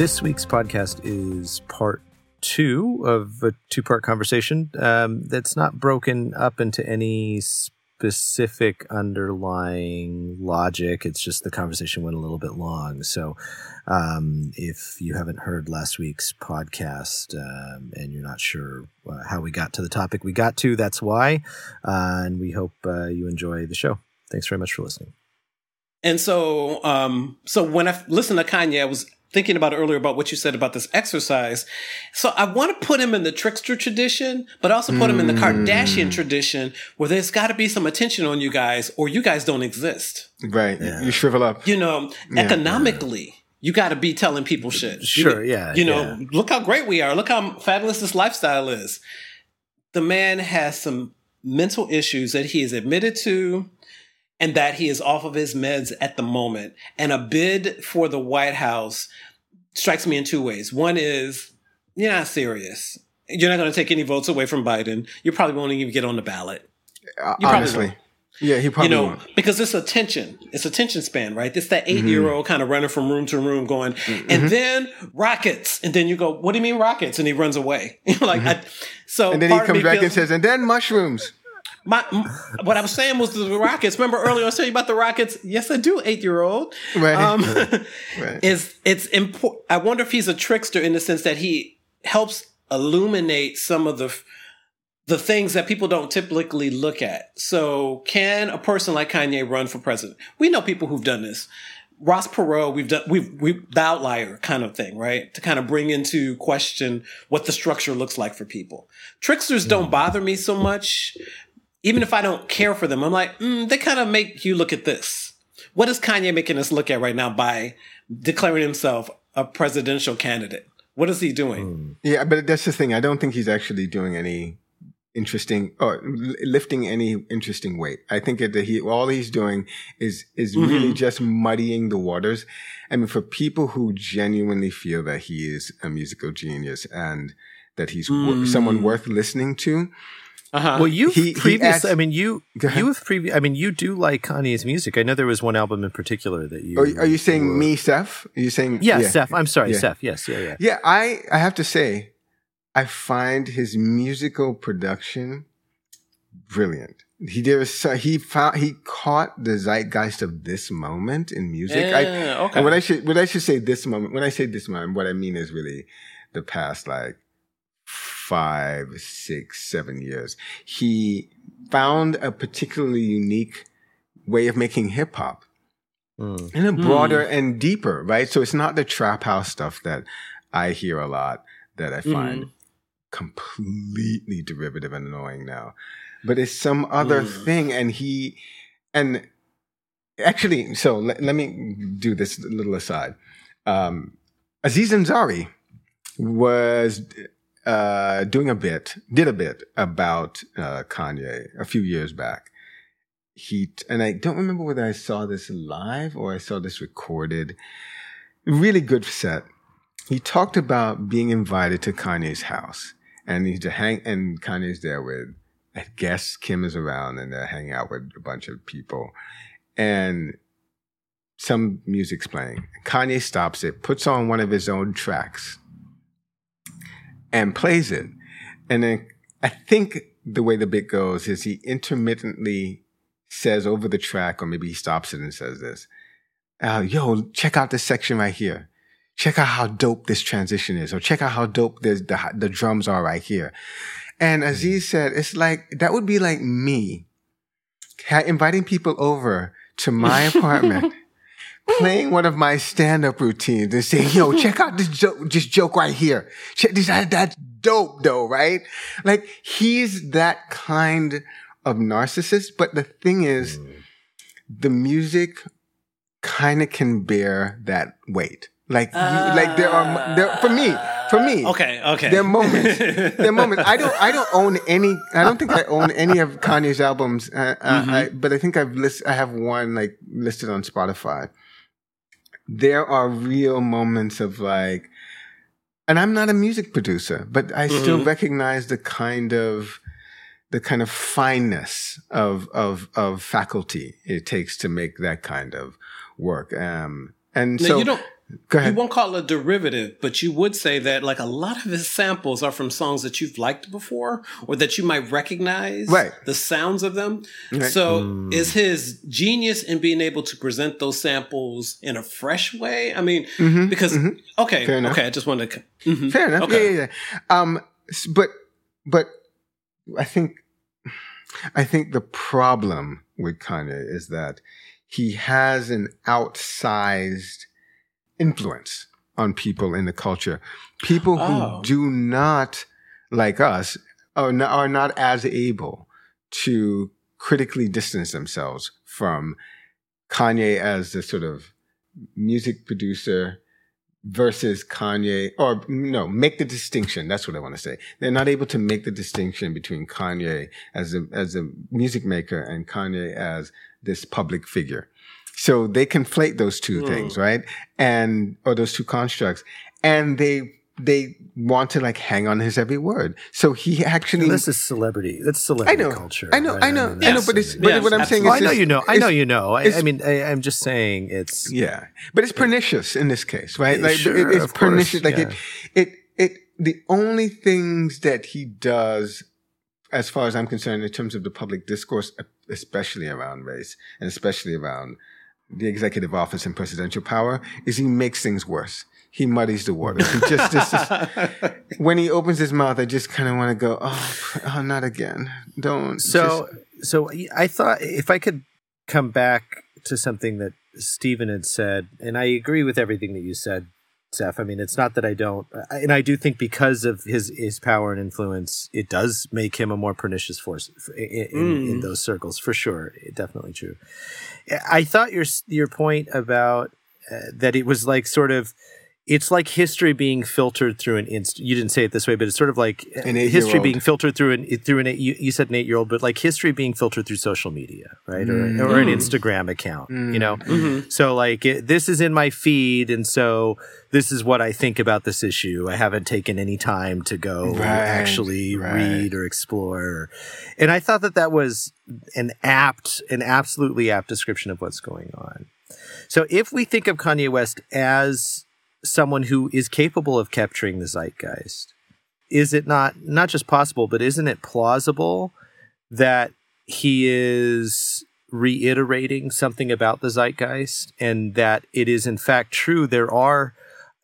This week's podcast is part two of a two part conversation um, that's not broken up into any specific underlying logic. It's just the conversation went a little bit long. So um, if you haven't heard last week's podcast um, and you're not sure uh, how we got to the topic we got to, that's why. Uh, and we hope uh, you enjoy the show. Thanks very much for listening. And so, um, so when I listened to Kanye, I was thinking about earlier about what you said about this exercise. So I want to put him in the trickster tradition, but also put him in the Kardashian mm. tradition where there's got to be some attention on you guys or you guys don't exist. Right. Yeah. You shrivel up. You know, yeah. economically. You got to be telling people shit. Sure, you, yeah. You know, yeah. look how great we are. Look how fabulous this lifestyle is. The man has some mental issues that he has admitted to and that he is off of his meds at the moment. And a bid for the White House strikes me in two ways. One is you're not serious. You're not going to take any votes away from Biden. You probably won't even get on the ballot. Uh, honestly. Yeah, he probably you know won't. because it's attention, it's attention span, right? It's that 8 mm-hmm. year old kind of running from room to room, going, mm-hmm. and then rockets, and then you go, "What do you mean rockets?" And he runs away. like, mm-hmm. I, so and then he comes back feels, and says, "And then mushrooms." My, what I was saying was the Rockets. Remember earlier I was telling you about the Rockets. Yes, I do. Eight year old. Right. Um, right. Is it's important. I wonder if he's a trickster in the sense that he helps illuminate some of the the things that people don't typically look at. So, can a person like Kanye run for president? We know people who've done this. Ross Perot, we've done, we've, we, the outlier kind of thing, right? To kind of bring into question what the structure looks like for people. Tricksters don't hmm. bother me so much even if I don't care for them, I'm like, mm, they kind of make you look at this. What is Kanye making us look at right now by declaring himself a presidential candidate? What is he doing? Mm. Yeah, but that's the thing. I don't think he's actually doing any interesting or lifting any interesting weight. I think that he all he's doing is is mm-hmm. really just muddying the waters. I mean, for people who genuinely feel that he is a musical genius and that he's mm. someone worth listening to, uh-huh. Well, you previously, I mean, you you have previous. I mean, you do like Kanye's music. I know there was one album in particular that you. Are, are you saying were, me, Seth? Are you saying yeah, yeah. Seth? I'm sorry, yeah. Seth. Yes, yeah, yeah. Yeah, I I have to say, I find his musical production brilliant. He did so he found he caught the zeitgeist of this moment in music. Yeah, I, okay. And when I should when I should say this moment, when I say this moment, what I mean is really the past like five, six, seven years. He found a particularly unique way of making hip hop mm. in a broader mm. and deeper, right? So it's not the trap house stuff that I hear a lot that I find mm. completely derivative and annoying now, but it's some other hmm. thing. And he, and actually, so let, let me do this little aside. Um, Aziz Ansari was uh, doing a bit, did a bit about uh, Kanye a few years back. He and I don't remember whether I saw this live or I saw this recorded. Really good set. He talked about being invited to Kanye's house, and he's to hang, and Kanye's there with. I guess Kim is around, and they're hanging out with a bunch of people, and some music's playing. Kanye stops it, puts on one of his own tracks, and plays it. And then I think the way the bit goes is he intermittently says over the track, or maybe he stops it and says this, uh, yo, check out this section right here. Check out how dope this transition is, or check out how dope the, the, the drums are right here. And Aziz said, it's like, that would be like me inviting people over to my apartment playing one of my stand-up routines and saying, yo, check out this joke, this joke right here. Check this out. That's dope though, right? Like he's that kind of narcissist. But the thing is, the music kind of can bear that weight. Like, uh, like there are, there, for me, for me. Okay, okay. There are moments. there are moments. I don't, I don't own any, I don't think I own any of Kanye's albums. Uh, uh mm-hmm. I, but I think I've list, I have one like listed on Spotify there are real moments of like, and I'm not a music producer, but I mm-hmm. still recognize the kind of the kind of fineness of of of faculty it takes to make that kind of work. Um, and now, so you don't Go ahead. You won't call it a derivative, but you would say that like a lot of his samples are from songs that you've liked before or that you might recognize right. the sounds of them. Right. So mm. is his genius in being able to present those samples in a fresh way? I mean, mm-hmm, because mm-hmm. okay, okay, I just wanted to mm-hmm. Fair enough. Okay. Yeah, yeah, yeah. Um but but I think I think the problem with Kanye is that he has an outsized influence on people in the culture. People who oh. do not, like us, are not, are not as able to critically distance themselves from Kanye as the sort of music producer versus Kanye, or no, make the distinction. That's what I want to say. They're not able to make the distinction between Kanye as a, as a music maker and Kanye as this public figure. So they conflate those two mm. things, right? And, or those two constructs. And they, they want to like hang on his every word. So he actually. this is celebrity. That's celebrity I know, culture. I know, right? I know, I, mean, I know, but it's, but yes, what I'm saying is. I know you know. I know you know. I, I mean, I, am just saying it's. Yeah. But it's pernicious in this case, right? Like, sure, it, it's pernicious. Course, like yeah. it, it, it, the only things that he does as far as I'm concerned, in terms of the public discourse, especially around race and especially around the executive office and presidential power, is he makes things worse. He muddies the waters. He just, just, just when he opens his mouth, I just kind of want to go, oh, oh, not again. Don't. So, just. so I thought if I could come back to something that Stephen had said, and I agree with everything that you said, Seth. I mean, it's not that I don't, and I do think because of his his power and influence, it does make him a more pernicious force in, in, mm. in those circles for sure. Definitely true. I thought your your point about uh, that it was like sort of it's like history being filtered through an inst. You didn't say it this way, but it's sort of like history being filtered through an through an you, you said an eight year old, but like history being filtered through social media, right, mm. or, or, an Instagram account. Mm. You know, mm-hmm. so like it, this is in my feed, and so this is what I think about this issue. I haven't taken any time to go right. actually right. read or explore, and I thought that that was an apt, an absolutely apt description of what's going on. So if we think of Kanye West as someone who is capable of capturing the zeitgeist? Is it not not just possible, but isn't it plausible that he is reiterating something about the zeitgeist and that it is in fact true there are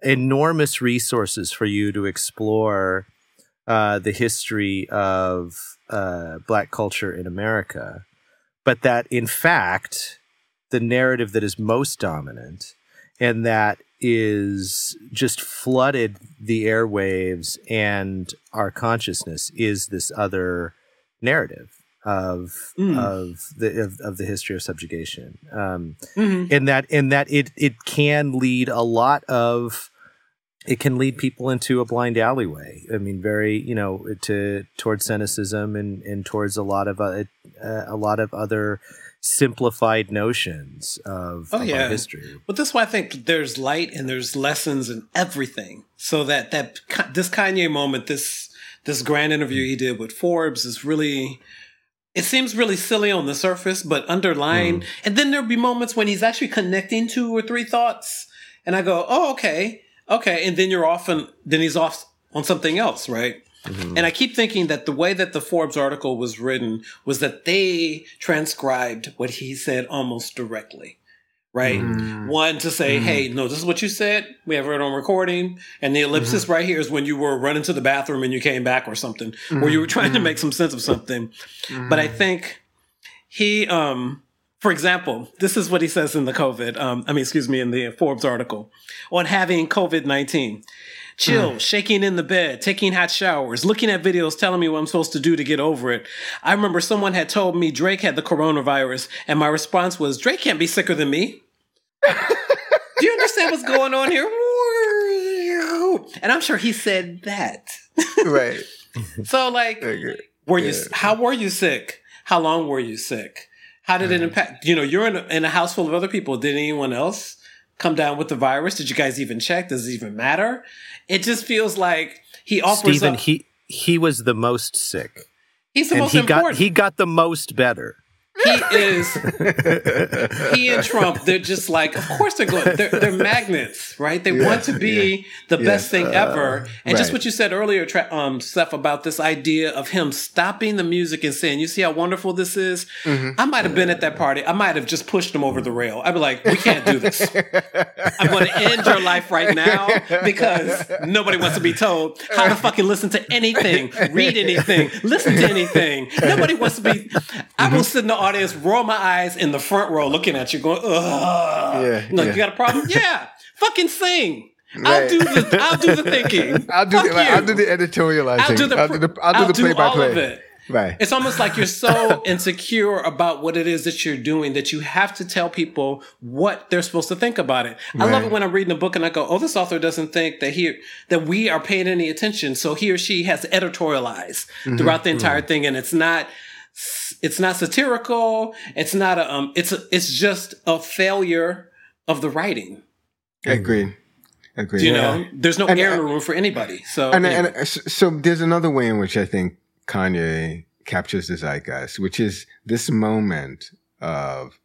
enormous resources for you to explore uh, the history of uh, black culture in America, but that in fact the narrative that is most dominant and that is just flooded the airwaves and our consciousness is this other narrative of mm. of the of, of, the history of subjugation um mm-hmm. and that and that it it can lead a lot of it can lead people into a blind alleyway i mean very you know to towards cynicism and and towards a lot of uh, a lot of other simplified notions of, oh, of yeah. history. But that's why I think there's light and there's lessons in everything. So that that this Kanye moment, this this grand interview he did with Forbes is really it seems really silly on the surface, but underlying. Mm. And then there'll be moments when he's actually connecting two or three thoughts, and I go, "Oh, okay, okay," and then you're off, and then he's off on something else, right? Mm-hmm. And I keep thinking that the way that the Forbes article was written was that they transcribed what he said almost directly. Right? Mm-hmm. One to say, mm-hmm. hey, no, this is what you said. We have it on recording. And the ellipsis mm-hmm. right here is when you were running to the bathroom and you came back or something, or you were trying to mm-hmm. make some sense of something. But I mm-hmm. think he, um, for example, this is what he says in the COVID, um, I mean, excuse me, in the Forbes article on having COVID 19 chill, mm. shaking in the bed, taking hot showers, looking at videos telling me what I'm supposed to do to get over it. I remember someone had told me Drake had the coronavirus, and my response was, Drake can't be sicker than me. do you understand what's going on here? And I'm sure he said that. right. so, like, were you? How were you sick? How long were you sick? How did it impact? You know, you're in a, in a house full of other people. Did anyone else come down with the virus? Did you guys even check? Does it even matter? It just feels like he offers. Stephen, up, he he was the most sick. He's the and most he important. Got, he got the most better. He is he and Trump. They're just like, of course they're going. They're, they're magnets, right? They yeah, want to be yeah. the best thing uh, ever. And right. just what you said earlier, um, Steph, about this idea of him stopping the music and saying, "You see how wonderful this is." Mm-hmm. I might have been at that party. I might have just pushed him over the rail. I'd be like, "We can't do this. I'm going to end your life right now because nobody wants to be told how to fucking listen to anything, read anything, listen to anything. Nobody wants to be." I will sit in the audience, roll my eyes in the front row, looking at you, going, "Ugh." Yeah, like yeah. you got a problem? Yeah, fucking sing. Right. I'll do the I'll do the thinking. I'll do the, I'll do the editorializing. I'll do the I'll do the, I'll do I'll the play by play. Right. It's almost like you're so insecure about what it is that you're doing that you have to tell people what they're supposed to think about it. Right. I love it when I'm reading a book and I go, "Oh, this author doesn't think that he that we are paying any attention." So he or she has editorialized mm-hmm. throughout the entire mm-hmm. thing, and it's not it's not satirical. It's not a um. It's a, it's just a failure of the writing. Agreed. Agreed. You know, there's no and, air in room for anybody. So and, and so there's another way in which I think Kanye captures the zeitgeist, which is this moment of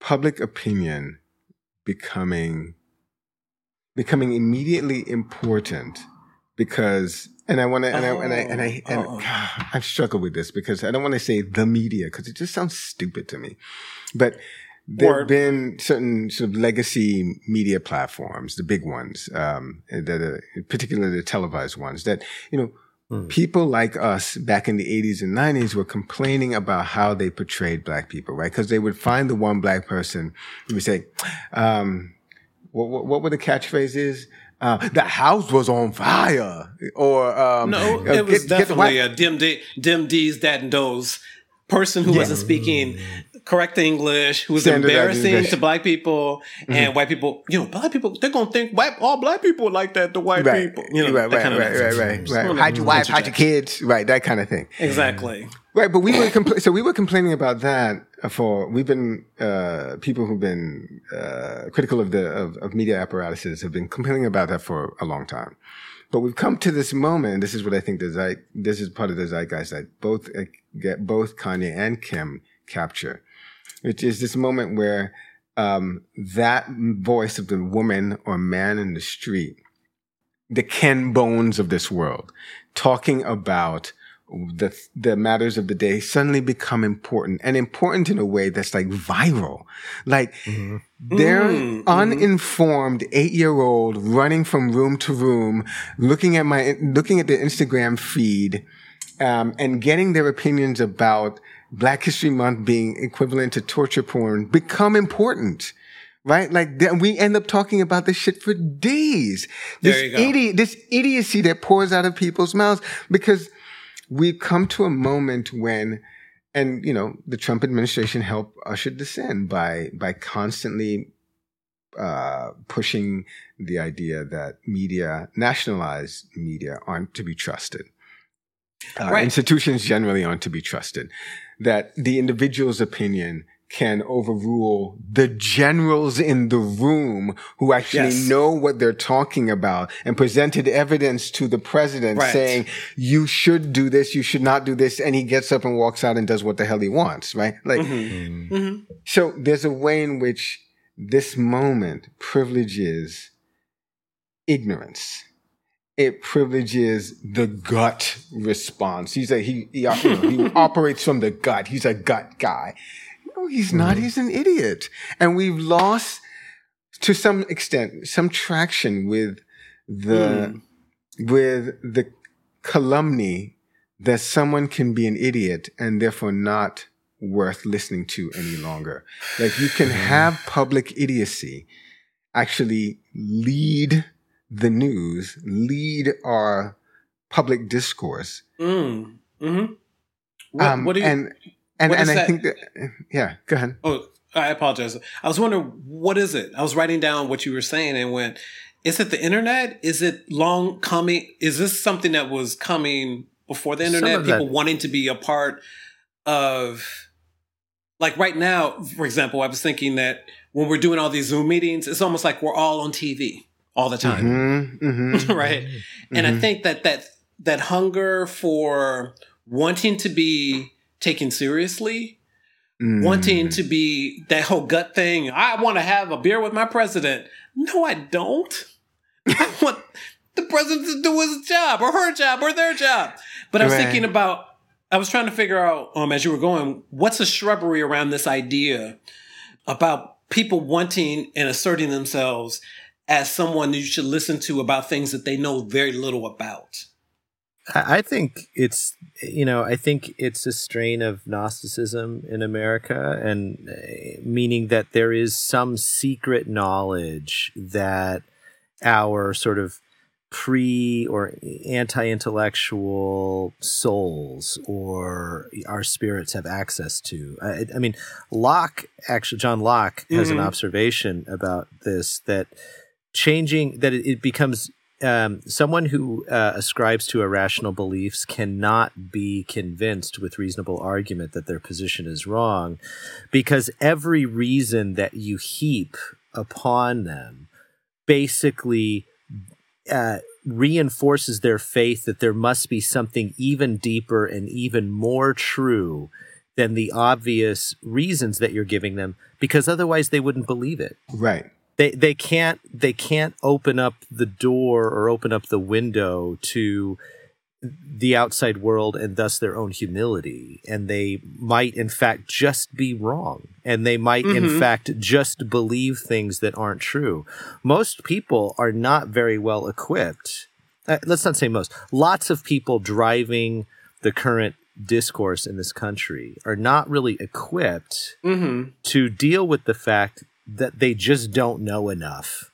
public opinion becoming becoming immediately important because and I want to, and, oh, I, and I, and I, and oh. God, I've struggled with this because I don't want to say the media because it just sounds stupid to me. But there have been certain sort of legacy media platforms, the big ones, um, that are, particularly the televised ones that, you know, Mm. People like us back in the 80s and 90s were complaining about how they portrayed black people, right? Because they would find the one black person who would say, um, what, what, what were the catchphrases? Uh, the house was on fire, or um, no, it was get, definitely get a dim, D, dim D's, that and those person who yeah. wasn't speaking correct English, who was embarrassing to black people mm-hmm. and white people. You know, black people, they're going to think white, all black people like that, the white right. people. You know, right, right, right, right, right, right. Hide your wife, hide your kids, right, that kind of thing. Exactly. Right, but we were compl- so we were complaining about that for we've been uh, people who've been uh, critical of the of, of media apparatuses have been complaining about that for a long time. But we've come to this moment. And this is what I think the zeit, this is part of the zeitgeist that both uh, get both Kanye and Kim capture, which is this moment where um, that voice of the woman or man in the street, the Ken Bones of this world, talking about the the matters of the day suddenly become important and important in a way that's like viral. Like mm-hmm. they're mm-hmm. uninformed eight year old running from room to room, looking at my looking at the Instagram feed, um, and getting their opinions about Black History Month being equivalent to torture porn become important right? Like we end up talking about this shit for days. This idiot, this idiocy that pours out of people's mouths because we've come to a moment when and you know the Trump administration helped usher this in by by constantly uh, pushing the idea that media, nationalized media, aren't to be trusted. Uh, right. Institutions generally aren't to be trusted. That the individual's opinion can overrule the generals in the room who actually yes. know what they're talking about and presented evidence to the president right. saying, you should do this, you should not do this. And he gets up and walks out and does what the hell he wants, right? Like, mm-hmm. Mm-hmm. so there's a way in which this moment privileges ignorance. It privileges the gut response. He's a, he, he, you know, he operates from the gut. He's a gut guy he's not. Mm-hmm. He's an idiot. And we've lost, to some extent, some traction with the, mm. with the calumny that someone can be an idiot and therefore not worth listening to any longer. Like you can have public idiocy actually lead the news, lead our public discourse. Mm. Mm-hmm. What, um, what do you, and and and I think that yeah, go ahead. Oh, I apologize. I was wondering what is it? I was writing down what you were saying and went, is it the internet? Is it long coming? Is this something that was coming before the internet? People that. wanting to be a part of like right now, for example, I was thinking that when we're doing all these Zoom meetings, it's almost like we're all on TV all the time. Mm-hmm, mm-hmm, right? Mm-hmm. And I mm-hmm. think that that that hunger for wanting to be taken seriously. Mm. Wanting to be that whole gut thing. I want to have a beer with my president. No, I don't. I want the president to do his job or her job or their job. But I was right. thinking about, I was trying to figure out, um, as you were going, what's the shrubbery around this idea about people wanting and asserting themselves as someone you should listen to about things that they know very little about? I think it's you know I think it's a strain of Gnosticism in America, and uh, meaning that there is some secret knowledge that our sort of pre or anti-intellectual souls or our spirits have access to. I, I mean, Locke actually, John Locke has mm-hmm. an observation about this that changing that it, it becomes um, someone who uh, ascribes to irrational beliefs cannot be convinced with reasonable argument that their position is wrong because every reason that you heap upon them basically uh, reinforces their faith that there must be something even deeper and even more true than the obvious reasons that you're giving them because otherwise they wouldn't believe it. Right they they can't they can't open up the door or open up the window to the outside world and thus their own humility. And they might in fact just be wrong. And they might mm-hmm. in fact just believe things that aren't true. Most people are not very well equipped. Uh, let's not say most. Lots of people driving the current discourse in this country are not really equipped mm-hmm. to deal with the fact that they just don't know enough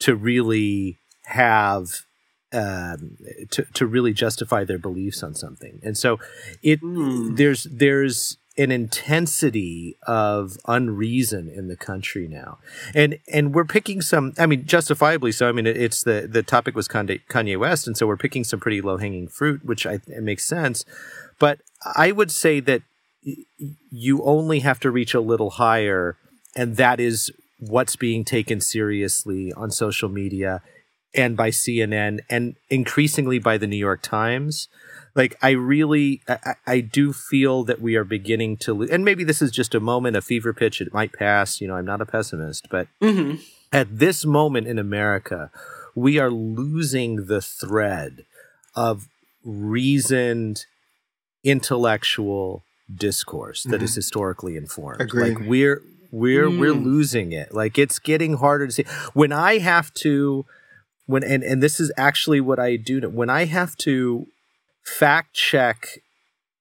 to really have um, to to really justify their beliefs on something. And so it mm. there's there's an intensity of unreason in the country now, and and we're picking some. I mean, justifiably so. I mean, it's the the topic was Kanye West, and so we're picking some pretty low hanging fruit, which I it makes sense. But I would say that you only have to reach a little higher and that is what's being taken seriously on social media and by CNN and increasingly by the New York Times. Like I really, I, I do feel that we are beginning to, lo- and maybe this is just a moment, a fever pitch. It might pass. You know, I'm not a pessimist, but mm-hmm. at this moment in America, we are losing the thread of reasoned, intellectual discourse that mm-hmm. is historically informed. Agreed. Like we're we're mm. we're losing it. Like it's getting harder to see. When I have to when and and this is actually what I do when I have to fact check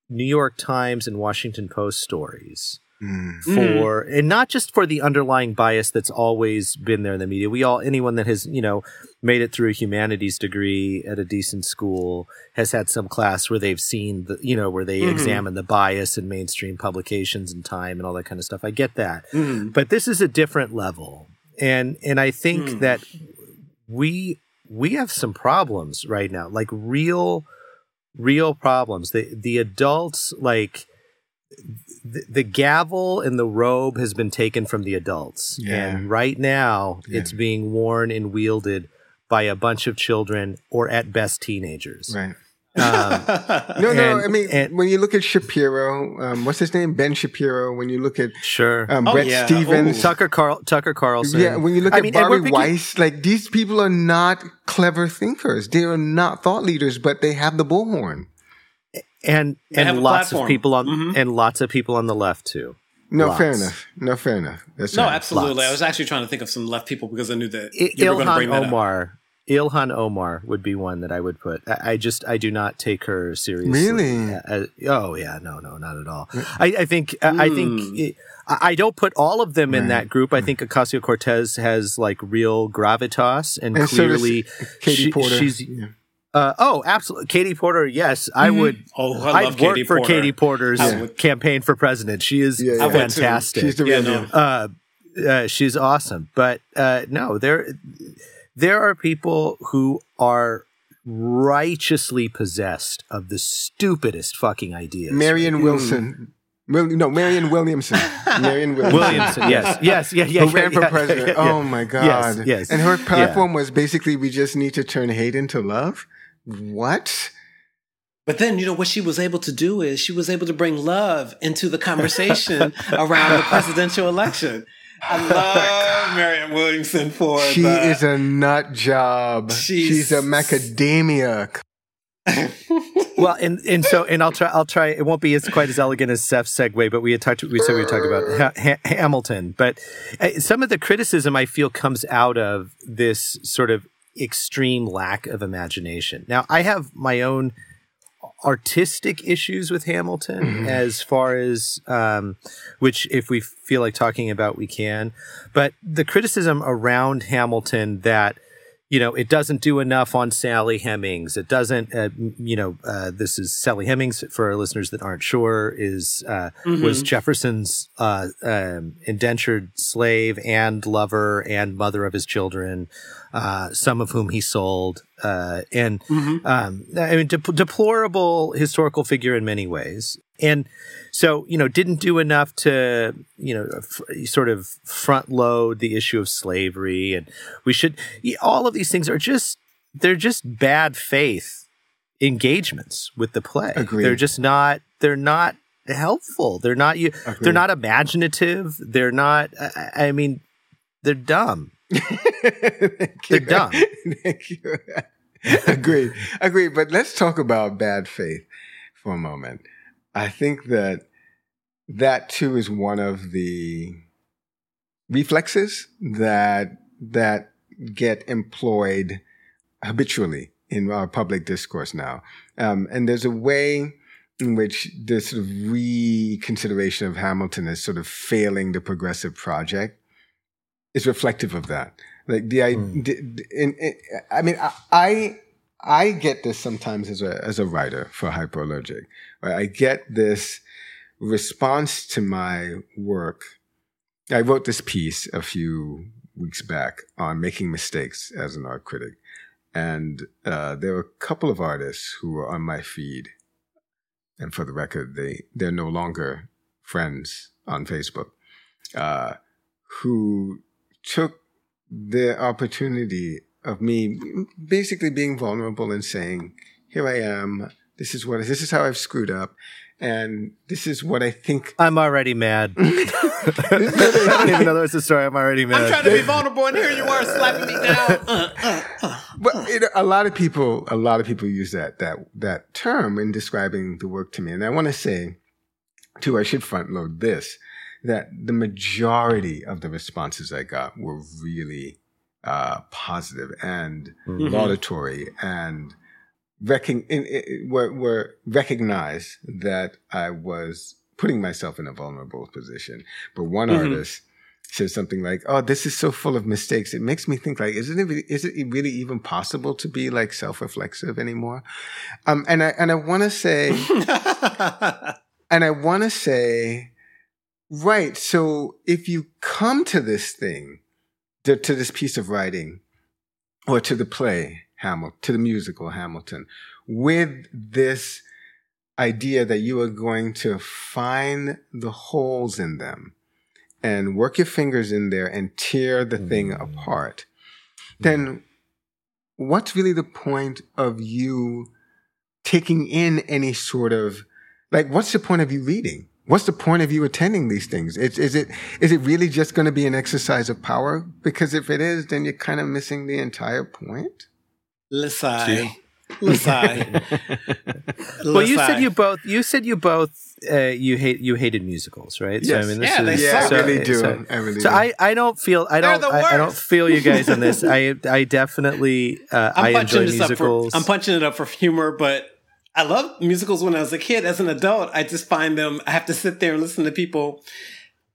New York Times and Washington Post stories mm. for and not just for the underlying bias that's always been there in the media. We all anyone that has, you know, made it through a humanities degree at a decent school has had some class where they've seen the you know, where they mm-hmm. examine the bias in mainstream publications and time and all that kind of stuff. I get that. Mm. But this is a different level. And and I think mm. that we we have some problems right now, like real real problems. The the adults like the, the, gavel and the robe has been taken from the adults. Yeah. And right now yeah. it's being worn and wielded by a bunch of children or at best teenagers. Right. Um, no, no. And, I mean, and, when you look at Shapiro, um, what's his name? Ben Shapiro. When you look at sure, um, oh, Bret yeah. Stephens, Ooh. Tucker Carl, Tucker Carlson. Yeah. When you look I at mean, Bari picking- Weiss, like these people are not clever thinkers. They are not thought leaders, but they have the bullhorn and they and lots platform. of people on mm-hmm. and lots of people on the left too. No, lots. fair enough. No, fair enough. That's no, right. absolutely. Lots. I was actually trying to think of some left people because I knew that I, you Ilhan were going to bring that Omar. Up. Ilhan Omar would be one that I would put. I, I just I do not take her seriously. Really? Uh, oh yeah, no, no, not at all. I, I think mm. I think hmm. it, I don't put all of them right. in that group. I think Ocasio Cortez has like real gravitas, and, and clearly so Katie she, Porter. she's. Yeah. Uh, oh, absolutely. Katie Porter, yes. I mm-hmm. would. Oh, I love I'd work for Porter. Katie Porter's campaign for president. She is yeah, yeah. fantastic. She's the real yeah, no. uh, uh, she's awesome. But uh, no, there, there are people who are righteously possessed of the stupidest fucking ideas. Marion right? Wilson. Mm. no, Marianne Williamson. Marianne Williamson. Williamson. Yes, yes, yeah, yeah. Who ran for president? oh my god! Yes, yes. And her platform was basically, "We just need to turn hate into love." What? But then, you know, what she was able to do is she was able to bring love into the conversation around the presidential election. I love Marianne Williamson for She the, is a nut job. She's- She's, a macadamia. well, and and so and I'll try. I'll try. It won't be as quite as elegant as Seth's segue, but we had talked. We said we would talk about ha- ha- Hamilton, but uh, some of the criticism I feel comes out of this sort of extreme lack of imagination. Now, I have my own artistic issues with Hamilton Mm-hmm. as far as um, which if we feel like talking about we can but the criticism around Hamilton that you know it doesn't do enough on Sally Hemings. It doesn't uh, you know uh, this is Sally Hemings for our listeners that aren't sure is uh, was Jefferson's uh, um, indentured slave and lover and mother of his children uh, some of whom he sold uh, and um, I mean, de- deplorable historical figure in many ways. And so, you know, didn't do enough to, you know, f- sort of front load the issue of slavery. And we should, all of these things are just, they're just bad faith engagements with the play. Agreed. They're just not, they're not helpful. They're not, you, they're not imaginative. They're not, I, I mean, they're dumb. They're dumb. Thank you. Agreed. Agreed. But let's talk about bad faith for a moment. I think that that too is one of the reflexes that that get employed habitually in our public discourse now. Um, and there's a way in which this sort of reconsideration of Hamilton as sort of failing the progressive project is reflective of that. Like the, I, Mm. the- the- in, in, I mean, I, I, I get this sometimes as a, as a writer for Hyperallergic, right? I get this response to my work. I wrote this piece a few weeks back on making mistakes as an art critic. And uh, there were a couple of artists who were on my feed. And for the record, they, they're no longer friends on Facebook, uh, who took the opportunity of me basically being vulnerable and saying, "Here I am. This is what this is how I've screwed up, and this is what I think." I'm already mad. I don't even know that's the story. I'm already mad. I'm trying to be vulnerable, and here you are slapping me down. Uh, uh, uh. But you know, a lot of people, a lot of people use that that that term in describing the work to me, and I want to say, too, I should front load this that the majority of the responses I got were really uh, positive and Mhm. laudatory and recon- in, in, were, were recognize that I was putting myself in a vulnerable position. But one Mhm. artist said something like, "Oh, this is so full of mistakes. It makes me think like, isn't it? Really, it really even possible to be like self-reflexive anymore?" Um, and I and I want to say, and I want to say, right. So if you come to this thing, to, to this piece of writing, or to the play Hamilton, to the musical Hamilton, with this idea that you are going to find the holes in them and work your fingers in there and tear the mm. thing apart, then what's really the point of you taking in any sort of like what's the point of you reading what's the point of you attending these things is, is it is it really just going to be an exercise of power because if it is then you're kind of missing the entire point Lisai. Lisai. well, you said you both. You said you both. Uh, you hate you hated musicals, right? Yes. Yeah, they yeah suck. i really do So, i really so do I, I don't feel I don't I, I don't feel you guys on this. I I definitely uh, I'm I enjoy this up for musicals. I'm punching it up for humor, but I love musicals when I was a kid. As an adult, I just find them. I have to sit there and listen to people.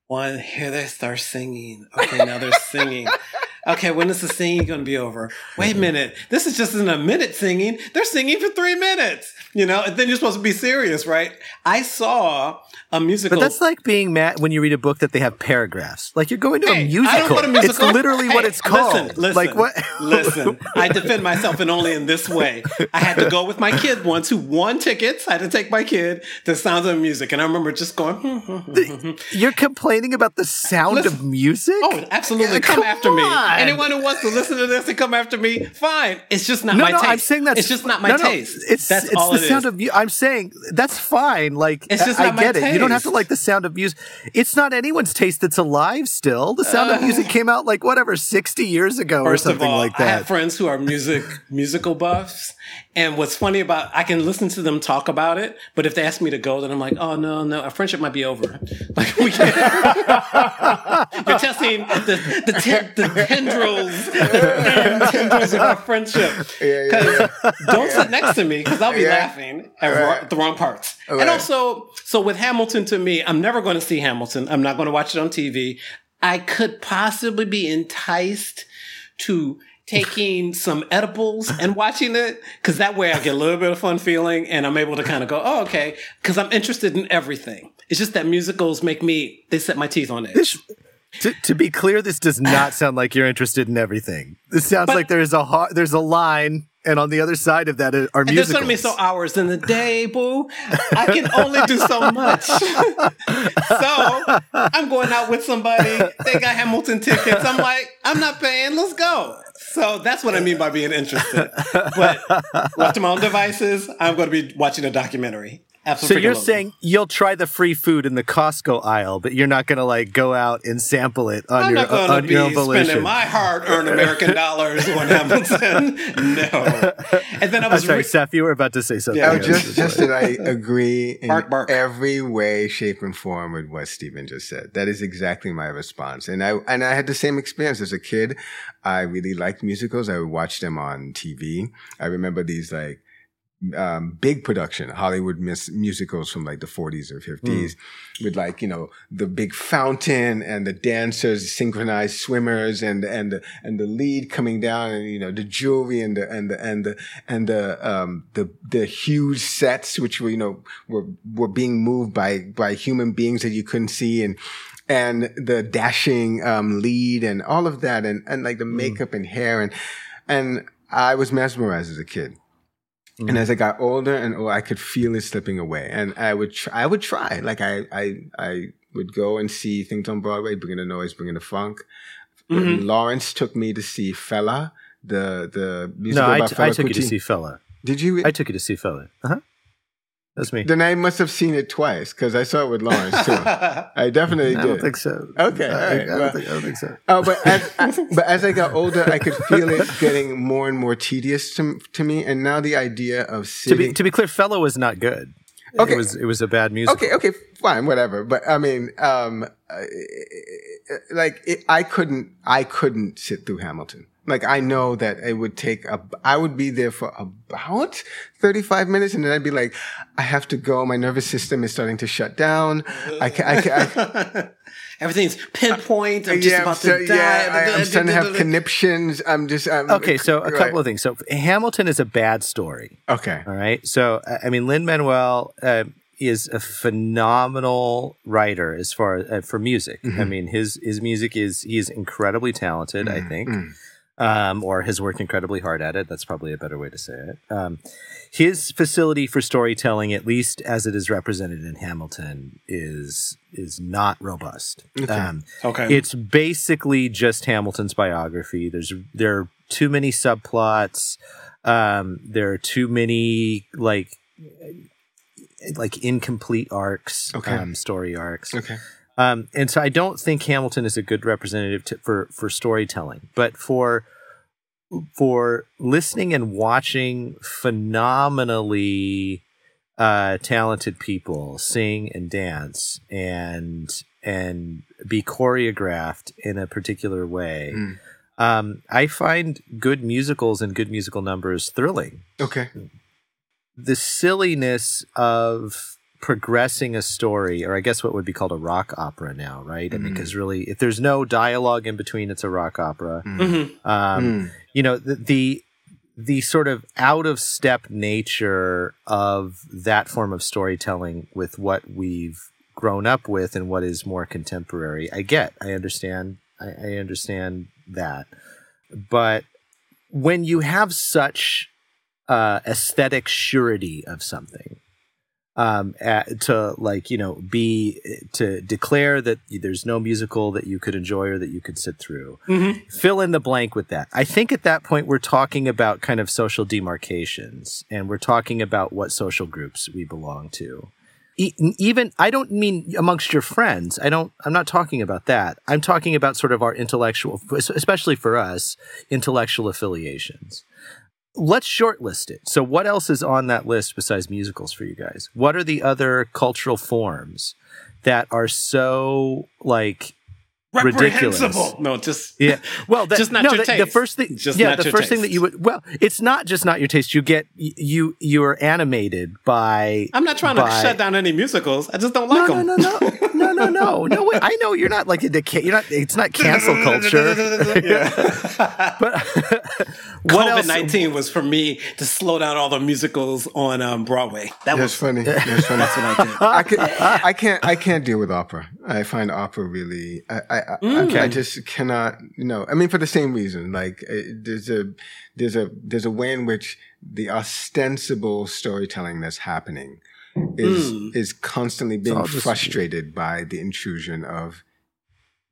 One, here they start singing. Okay, now they're singing. Okay, when is the singing going to be over? Wait a minute. This is just in a minute singing. They're singing for three minutes. You know, and then you're supposed to be serious, right? I saw a musical. but that's like being mad when you read a book that they have paragraphs. Like you're going to Hey, a I musical. to musical. It's literally what it's called. Listen, listen, like what? listen, I defend myself and only in this way. I had to go with my kid once who won tickets. I had to take my kid to Sounds of Music, and I remember just going. hmm, hmm, hmm. You're complaining about the sound Listen. of music? Oh, absolutely! Yeah, Come, come after me. On. Anyone who wants to listen to this and come after me, fine. It's just not no, my no, taste. I'm saying that's it's just not my no, taste. It's that's it's all the it sound of I'm saying that's fine. Like it's just I, I get it. You don't have to like the sound of music. It's not anyone's taste that's alive still. The sound uh, of music came out like whatever 60 years ago or something all, like that. I have friends who are music musical buffs and what's funny about I can listen to them talk about it, but if they ask me to go, then I'm like, oh no, no, our friendship might be over. Like we can't. You're testing the the, ten, the tendrils, the tendrils of our friendship. Because yeah, yeah. don't sit next to me because I'll be yeah. laughing at right. the wrong parts. Right. And also, so with Hamilton, to me, I'm never going to see Hamilton. I'm not going to watch it on TV. I could possibly be enticed to taking some edibles and watching it because that way I get a little bit of fun feeling and I'm able to kind of go, oh, okay, because I'm interested in everything. It's just that musicals make me, they set my teeth on edge. This, to, to be clear, this does not sound like you're interested in everything. This sounds but, like there's a there's a line and on the other side of that are musicals. There's only so hours in the day, boo. I can only do so much. so I'm going out with somebody. They got Hamilton tickets. I'm like, I'm not paying. Let's go. So that's what I mean by being interested. But left to my own devices, I'm going to be watching a documentary. Absolutely. So you're saying you'll try the free food in the Costco aisle, but you're not going to like go out and sample it on I'm your, not on be your own volition. spending my hard-earned American dollars on Hamilton. No. And then I was I'm sorry, re- Seth, you were about to say something. Oh, yeah, just, just that I agree in bark, bark. every way, shape, and form with what Stephen just said. That is exactly my response. And I and I had the same experience as a kid. I really liked musicals. I would watch them on TV. I remember these like um, big production Hollywood mis- musicals from like the 40s or 50s mm. with like, you know, the big fountain and the dancers, synchronized swimmers and, and, the, and the lead coming down and, you know, the jewelry and the, and the, and the, and the, um, the, the huge sets, which were, you know, were, were being moved by, by human beings that you couldn't see and, and the dashing, um, lead and all of that and, and like the hmm. makeup mm. and hair and, and I was mesmerized as a kid. Mm-hmm. And as I got older and older, I could feel it slipping away. And I would, try, I would try. Like I, I, I would go and see things on Broadway, bringing the noise, bringing the funk. Mm-hmm. Lawrence took me to see Fela, the the musical no, about I, t- Fela I took you to see Fela. Did you? I took you to see Fela. Uh huh. That's me. Then I must have seen it twice because I saw it with Lawrence too. I definitely did. I don't think so. Okay, I, I, don't, think, I don't, think, so. Oh, but as I, but as I got older, I could feel it getting more and more tedious to, to me. And now the idea of sitting to be to be clear, Fela was not good. Okay, it was it was a bad music. Okay, okay, fine, whatever. But I mean, um, like it, I couldn't I couldn't sit through Hamilton. Like I know that it would take a, I would be there for about 35 minutes and then I'd be like, I have to go. My nervous system is starting to shut down. I can, I can, I, Everything's pinpoint. I'm just yeah, about so, to die. Yeah, I, am starting to have conniptions. I'm just I'm, okay. So a couple of things. So Hamilton is a bad story. Okay. All right. So I mean, Lin Manuel uh, is a phenomenal writer as far as uh, for music. Mm-hmm. I mean, his his music is he's incredibly talented. Mm-hmm. I think. Mm-hmm um, or has worked incredibly hard at it. That's probably a better way to say it. Um, his facility for storytelling, at least as it is represented in Hamilton, is is not robust. Okay. Um, okay. It's basically just Hamilton's biography. There's there are too many subplots. Um, there are too many like like incomplete arcs, okay. um, story arcs. Okay. Um, and so I don't think Hamilton is a good representative to, for for storytelling, but for for listening and watching phenomenally uh, talented people sing and dance and and be choreographed in a particular way. Mm. Um, I find good musicals and good musical numbers thrilling. Okay. The silliness of progressing a story, or I guess what would be called a rock opera now, right? Mm-hmm. I mean, because mm. really, if there's no dialogue in between, it's a rock opera. Mm-hmm. mm-hmm. Um, mm. You know, the, the the sort of out of step nature of that form of storytelling with what we've grown up with and what is more contemporary. I get, I understand, I, I understand that, but when you have such uh, aesthetic surety of something um, at, to like you know be to declare that there's no musical that you could enjoy or that you could sit through. Mm-hmm. Fill in the blank with that. I think at that point we're talking about kind of social demarcations, and we're talking about what social groups we belong to. even I don't mean amongst your friends. I don't. I'm not talking about that. I'm talking about sort of our intellectual, especially for us, intellectual affiliations let's shortlist it. So, what else is on that list besides musicals for you guys? What are the other cultural forms that are so like ridiculous. No, just yeah. Well, that, just not no, your the, taste. The first thing, just yeah, the first taste. thing that you would. Well, it's not just not your taste. You get you you are animated by. I'm not trying by, to shut down any musicals. I just don't like no, them. No, no, no, no, no, no, no. Wait, I know you're not like the you're not. It's not cancel culture. but COVID nineteen was for me to slow down all the musicals on um, Broadway. That was funny. That's funny. That's what I did. I, can, I can't. I can't deal with opera. I find opera really. I, I, mm. I, I just cannot. You know. I mean, for the same reason. Like uh, there's a there's a there's a way in which the ostensible storytelling that's happening is mm. is constantly being frustrated by the intrusion of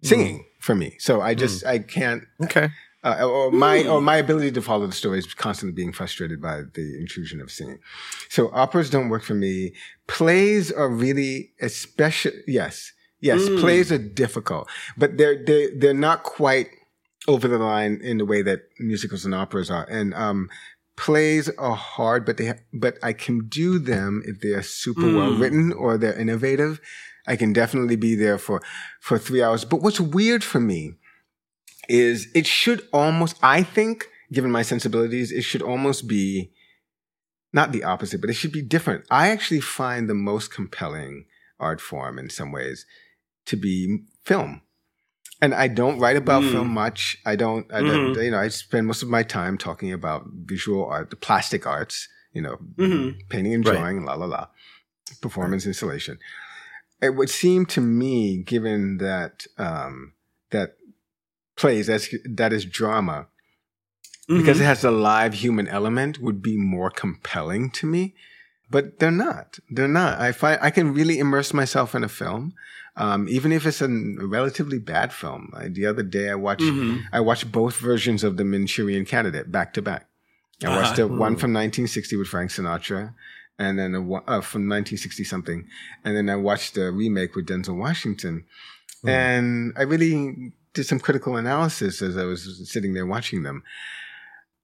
singing mm. for me. So I just mm. I can't. Okay. Uh, or my or my ability to follow the story is constantly being frustrated by the intrusion of singing. So operas don't work for me. Plays are really especially yes yes mm. plays are difficult, but they're they they're not quite over the line in the way that musicals and operas are. And um, plays are hard, but they ha- but I can do them if they are super mm. well written or they're innovative. I can definitely be there for for three hours. But what's weird for me is it should almost, I think, given my sensibilities, it should almost be not the opposite, but it should be different. I actually find the most compelling art form in some ways to be film. And I don't write about mm. film much. I don't, I don't mm-hmm. you know, I spend most of my time talking about visual art, the plastic arts, you know, mm-hmm. painting and drawing, right. la la la, performance, installation. It would seem to me, given that um, that plays that's that is drama mm-hmm. because it has a live human element would be more compelling to me but they're not they're not i find i can really immerse myself in a film um, even if it's a relatively bad film I, the other day i watched mm-hmm. i watched both versions of the manchurian candidate back to back i uh-huh. watched the one from 1960 with frank sinatra and then a, uh, from 1960 something and then i watched the remake with denzel washington mm. and i really did some critical analysis as I was sitting there watching them.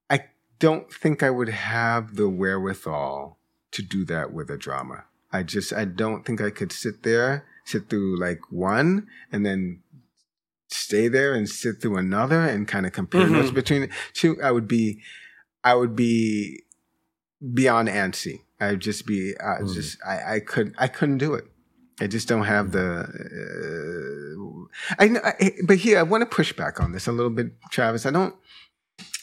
I don't think I would have the wherewithal to do that with a drama. I just, I don't think I could sit there, sit through like one and then stay there and sit through another and kind of compare mm-hmm. between the two. I would be, I would be beyond antsy. I would just be, I mm. just, I, I couldn't, I couldn't do it. I just don't have the. Uh, I, I, but here I want to push back on this a little bit, Travis. I don't.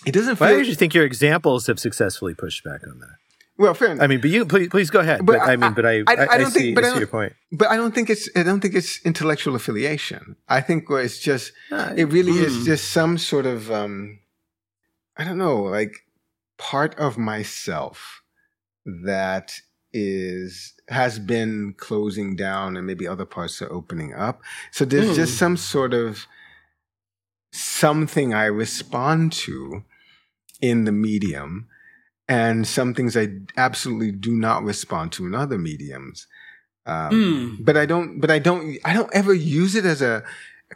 It doesn't. Feel, I usually think your examples have successfully pushed back on that. Well, fair enough. I mean, but you please, please go ahead. But, but I, I, mean, but I, I, I don't see, think, but I see your point. But I don't think it's, I don't think it's intellectual affiliation. I think it's just, uh, it really mm. is hmm. just some sort of, um, I don't know, like part of myself that is has been closing down and maybe other parts are opening up. So there's mm. just hmm. some sort of something I respond to in the medium and some things I absolutely do not respond to in other mediums. Um, mm. But I don't, but I don't, I don't ever use it as a,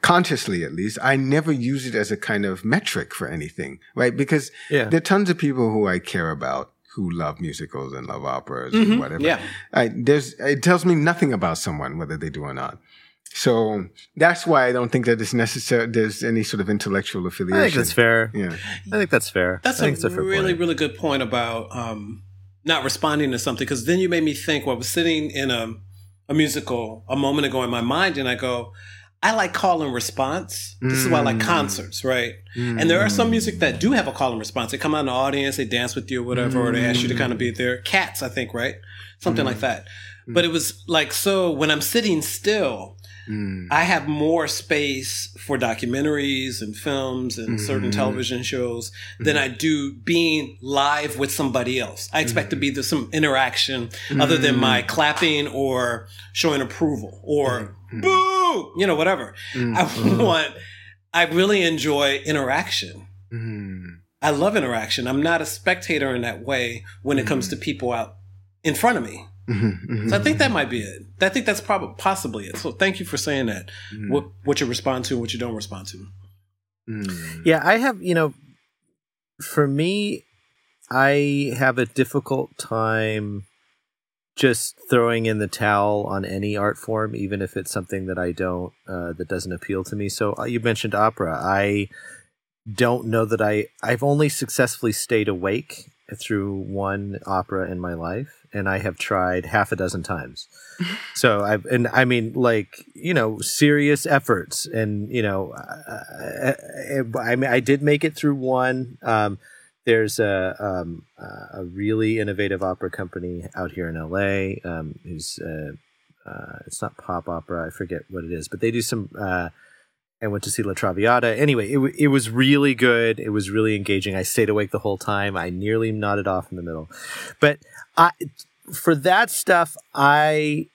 consciously at least, I never use it as a kind of metric for anything, right? Because yeah. there are tons of people who I care about who love musicals and love operas mm-hmm. and whatever. Yeah. I, there's, it tells me nothing about someone, whether they do or not. So that's why I don't think that it's necessary. There's any sort of intellectual affiliation. I think that's fair. Yeah, I think that's fair. That's a, a really, point. really good point about um, not responding to something. Because then you made me think. Well, I was sitting in a, a musical a moment ago in my mind, and I go, I like call and response. This mm. is why I like mm. concerts, right? Mm. And there are some music that do have a call and response. They come out in the audience, they dance with you or whatever, mm. or they ask you to kind of be there. Cats, I think, right? Something like mm. that. Mm. But it was like, so when I'm sitting still, mm. I have more space for documentaries and films and mm-hmm. certain television shows mm-hmm. than I do being live with somebody else. I expect mm-hmm. to be mm-hmm. there's some interaction other than my mm-hmm. clapping or showing approval or mm-hmm. boo, you know, whatever. I want, I really enjoy interaction. I love interaction. I'm not a spectator in that way when it comes to people out in front of me. Mm-hmm, mm-hmm, so I think that might be it. I think that's probably possibly it. So thank you for saying that. Mm-hmm. What what you respond to and what you don't respond to. Mm. Yeah, I have, you know, for me, I have a difficult time just throwing in the towel on any art form, even if it's something that I don't, uh, that doesn't appeal to me. So uh, you mentioned opera. I don't know that I, I've only successfully stayed awake through one opera in my life and I have tried half a dozen times. so I've and I mean like you know serious efforts and you know I, I, I mean I did make it through one. Um, there's a um, a really innovative opera company out here in LA um, who's uh, uh, it's not pop opera I forget what it is but they do some. Uh, I went to see La Traviata. Anyway, it, it was really good. It was really engaging. I stayed awake the whole time. I nearly nodded off in the middle. But I, for that stuff, I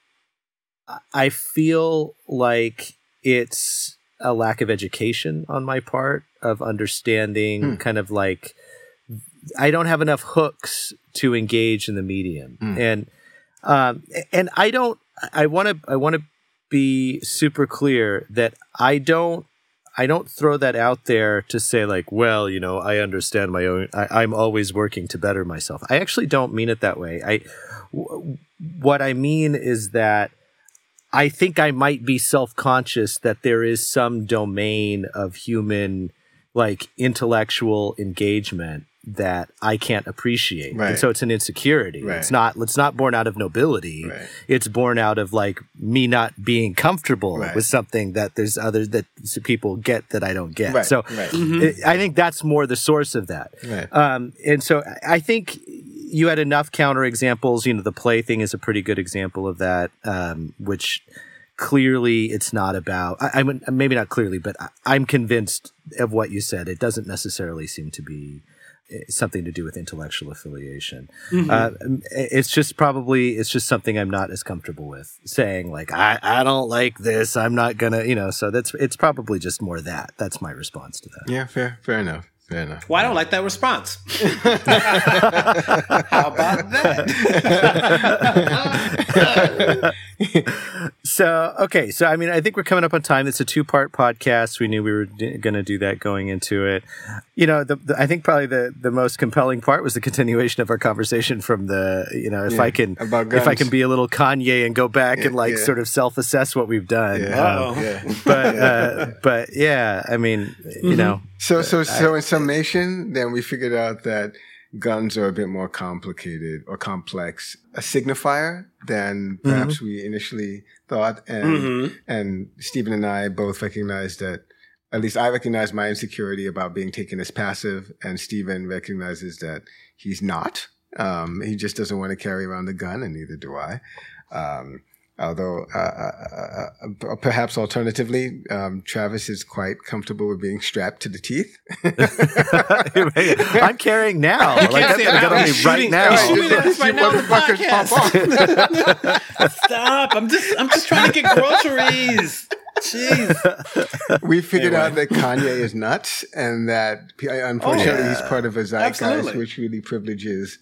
I feel like it's a lack of education on my part of understanding hmm. kind of like I don't have enough hooks to engage in the medium. Hmm. And um and I don't I want to I want to be super clear that I don't I don't throw that out there to say like, well, you know, I understand my own. I, am always working to better myself. I actually don't mean it that way. I, w- what I mean is that I think I might be self conscious that there is some domain of human, like intellectual engagement that I can't appreciate. Right. And so it's an insecurity. Right. It's not it's not born out of nobility. Right. It's born out of like me not being comfortable with something that there's others that people get that I don't get. So mm-hmm. it, I think that's more the source of that. Um, and so I think you had enough counter examples. You know, the play thing is a pretty good example of that, um, which clearly it's not about. I, I mean, maybe not clearly, but I, I'm convinced of what you said. It doesn't necessarily seem to be something to do with intellectual affiliation. Mm-hmm. Uh, it's just probably it's just something I'm not as comfortable with saying like I I don't like this. I'm not gonna you know. So that's it's probably just more that. That's my response to that. Yeah, fair fair enough. Fair enough. Well, I don't like that response. How about that? so, okay. So, I mean, I think we're coming up on time. It's a two part podcast. We knew we were d- going to do that going into it. You know, the, the, I think probably the, the most compelling part was the continuation of our conversation from the, you know, if yeah, I can, if I can be a little Kanye and go back yeah, and like yeah. sort of self assess what we've done. Um, but, uh, but yeah, I mean, mm-hmm. you know, so, so, so in summation, then we figured out that guns are a bit more complicated or complex a signifier than perhaps mm-hmm. we initially thought. And, mm-hmm. and Stephen and I both recognized that at least I recognize my insecurity about being taken as passive and Stephen recognizes that he's not. Um, he just doesn't want to carry around the gun and neither do I. Um, Although, uh, uh, uh, perhaps alternatively, um, Travis is quite comfortable with being strapped to the teeth. I'm carrying now. You like, can't say on me right now. right now Stop! I'm just, I'm just trying to get groceries. Jeez. We figured anyway. out that Kanye is nuts, and that unfortunately oh, yeah. he's part of a zeitgeist Absolutely. which really privileges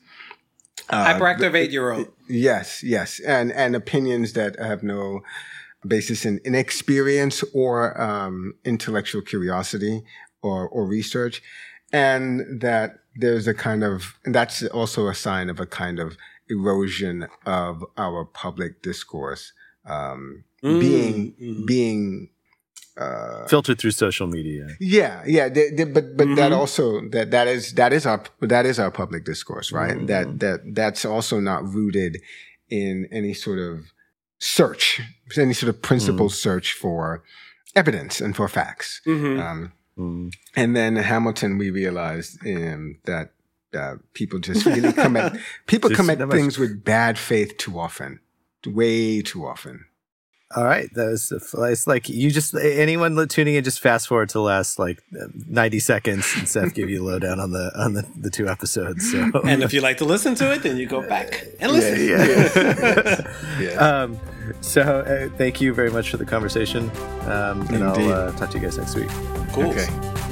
uh, hyperactive eight year old. Yes, yes, and and opinions that have no basis in, in experience or um, intellectual curiosity or or research, and that there's a kind of and that's also a sign of a kind of erosion of our public discourse um, mm. being mm. being uh, filtered through social media. Yeah, yeah, they, they, but but mm-hmm. that also that that is that is our that is our public discourse, right? Mm-hmm. That that that's also not rooted in any sort of search, any sort of principled mm-hmm. search for evidence and for facts. Mm-hmm. Um, mm-hmm. and then Hamilton, we realized um, that uh, people just really commit people commit things with bad faith too often, way too often. All right, that was it's like you just anyone tuning in just fast forward to the last like ninety seconds, and Seth give you a lowdown on the on the, the two episodes. So. And if you like to listen to it, then you go back and listen. Yeah. yeah. yeah. Um, so uh, thank you very much for the conversation, um, and I'll uh, talk to you guys next week. Cool. Okay.